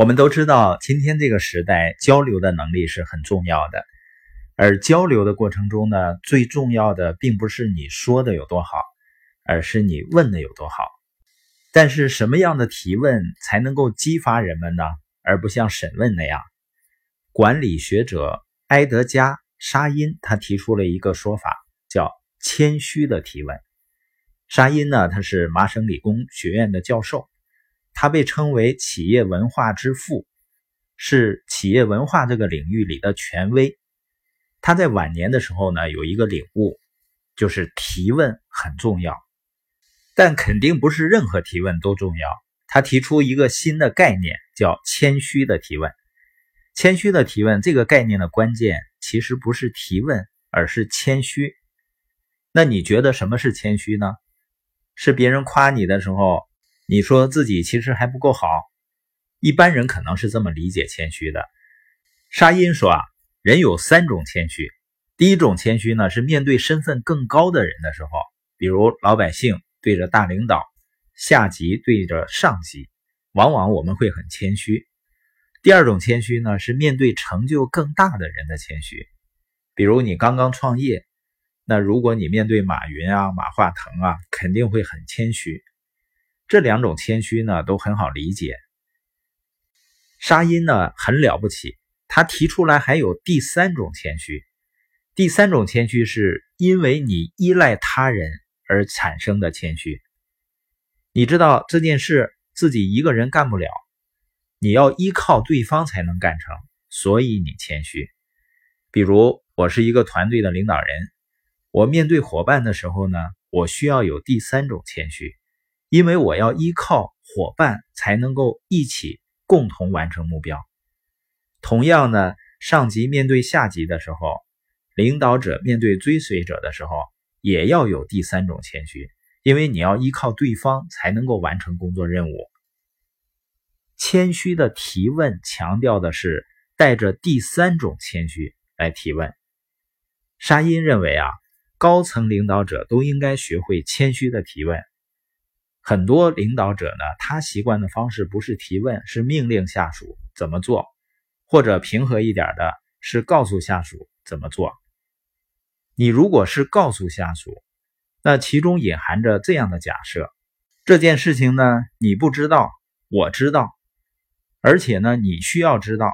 我们都知道，今天这个时代交流的能力是很重要的，而交流的过程中呢，最重要的并不是你说的有多好，而是你问的有多好。但是什么样的提问才能够激发人们呢？而不像审问那样？管理学者埃德加·沙因他提出了一个说法，叫谦虚的提问。沙因呢，他是麻省理工学院的教授。他被称为企业文化之父，是企业文化这个领域里的权威。他在晚年的时候呢，有一个领悟，就是提问很重要，但肯定不是任何提问都重要。他提出一个新的概念，叫谦虚的提问。谦虚的提问这个概念的关键其实不是提问，而是谦虚。那你觉得什么是谦虚呢？是别人夸你的时候。你说自己其实还不够好，一般人可能是这么理解谦虚的。沙因说啊，人有三种谦虚。第一种谦虚呢，是面对身份更高的人的时候，比如老百姓对着大领导，下级对着上级，往往我们会很谦虚。第二种谦虚呢，是面对成就更大的人的谦虚，比如你刚刚创业，那如果你面对马云啊、马化腾啊，肯定会很谦虚。这两种谦虚呢都很好理解。沙因呢很了不起，他提出来还有第三种谦虚。第三种谦虚是因为你依赖他人而产生的谦虚。你知道这件事自己一个人干不了，你要依靠对方才能干成，所以你谦虚。比如我是一个团队的领导人，我面对伙伴的时候呢，我需要有第三种谦虚。因为我要依靠伙伴才能够一起共同完成目标。同样呢，上级面对下级的时候，领导者面对追随者的时候，也要有第三种谦虚，因为你要依靠对方才能够完成工作任务。谦虚的提问强调的是带着第三种谦虚来提问。沙因认为啊，高层领导者都应该学会谦虚的提问。很多领导者呢，他习惯的方式不是提问，是命令下属怎么做，或者平和一点的是告诉下属怎么做。你如果是告诉下属，那其中隐含着这样的假设：这件事情呢，你不知道，我知道，而且呢，你需要知道。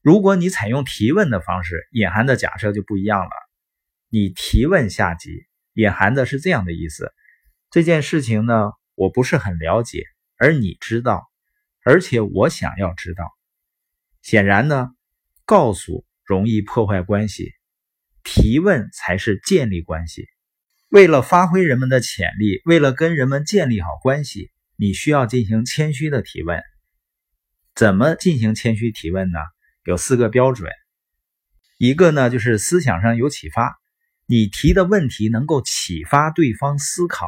如果你采用提问的方式，隐含的假设就不一样了。你提问下级，隐含的是这样的意思。这件事情呢，我不是很了解，而你知道，而且我想要知道。显然呢，告诉容易破坏关系，提问才是建立关系。为了发挥人们的潜力，为了跟人们建立好关系，你需要进行谦虚的提问。怎么进行谦虚提问呢？有四个标准。一个呢，就是思想上有启发，你提的问题能够启发对方思考。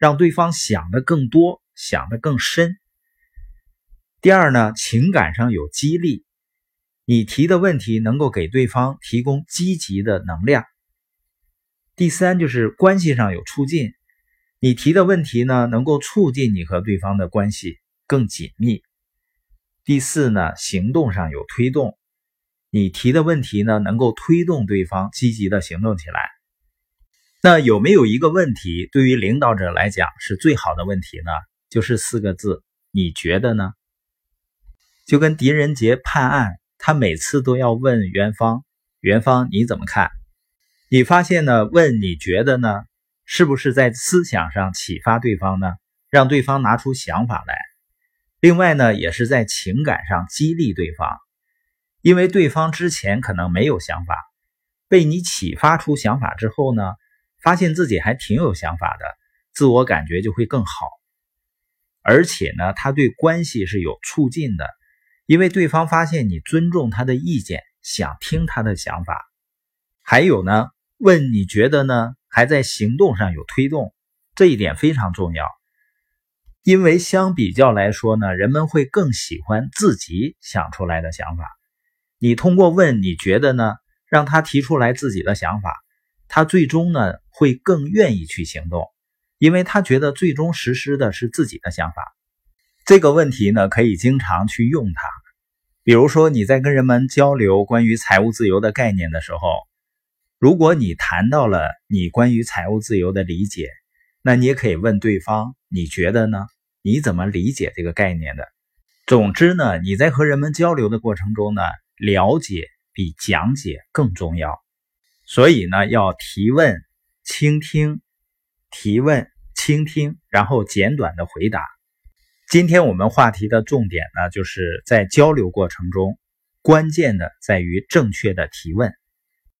让对方想的更多，想的更深。第二呢，情感上有激励，你提的问题能够给对方提供积极的能量。第三就是关系上有促进，你提的问题呢能够促进你和对方的关系更紧密。第四呢，行动上有推动，你提的问题呢能够推动对方积极的行动起来。那有没有一个问题对于领导者来讲是最好的问题呢？就是四个字，你觉得呢？就跟狄仁杰判案，他每次都要问元芳，元芳你怎么看？你发现呢？问你觉得呢？是不是在思想上启发对方呢？让对方拿出想法来。另外呢，也是在情感上激励对方，因为对方之前可能没有想法，被你启发出想法之后呢？发现自己还挺有想法的，自我感觉就会更好，而且呢，他对关系是有促进的，因为对方发现你尊重他的意见，想听他的想法。还有呢，问你觉得呢，还在行动上有推动，这一点非常重要，因为相比较来说呢，人们会更喜欢自己想出来的想法。你通过问你觉得呢，让他提出来自己的想法。他最终呢会更愿意去行动，因为他觉得最终实施的是自己的想法。这个问题呢，可以经常去用它。比如说，你在跟人们交流关于财务自由的概念的时候，如果你谈到了你关于财务自由的理解，那你也可以问对方：“你觉得呢？你怎么理解这个概念的？”总之呢，你在和人们交流的过程中呢，了解比讲解更重要。所以呢，要提问、倾听、提问、倾听，然后简短的回答。今天我们话题的重点呢，就是在交流过程中，关键的在于正确的提问。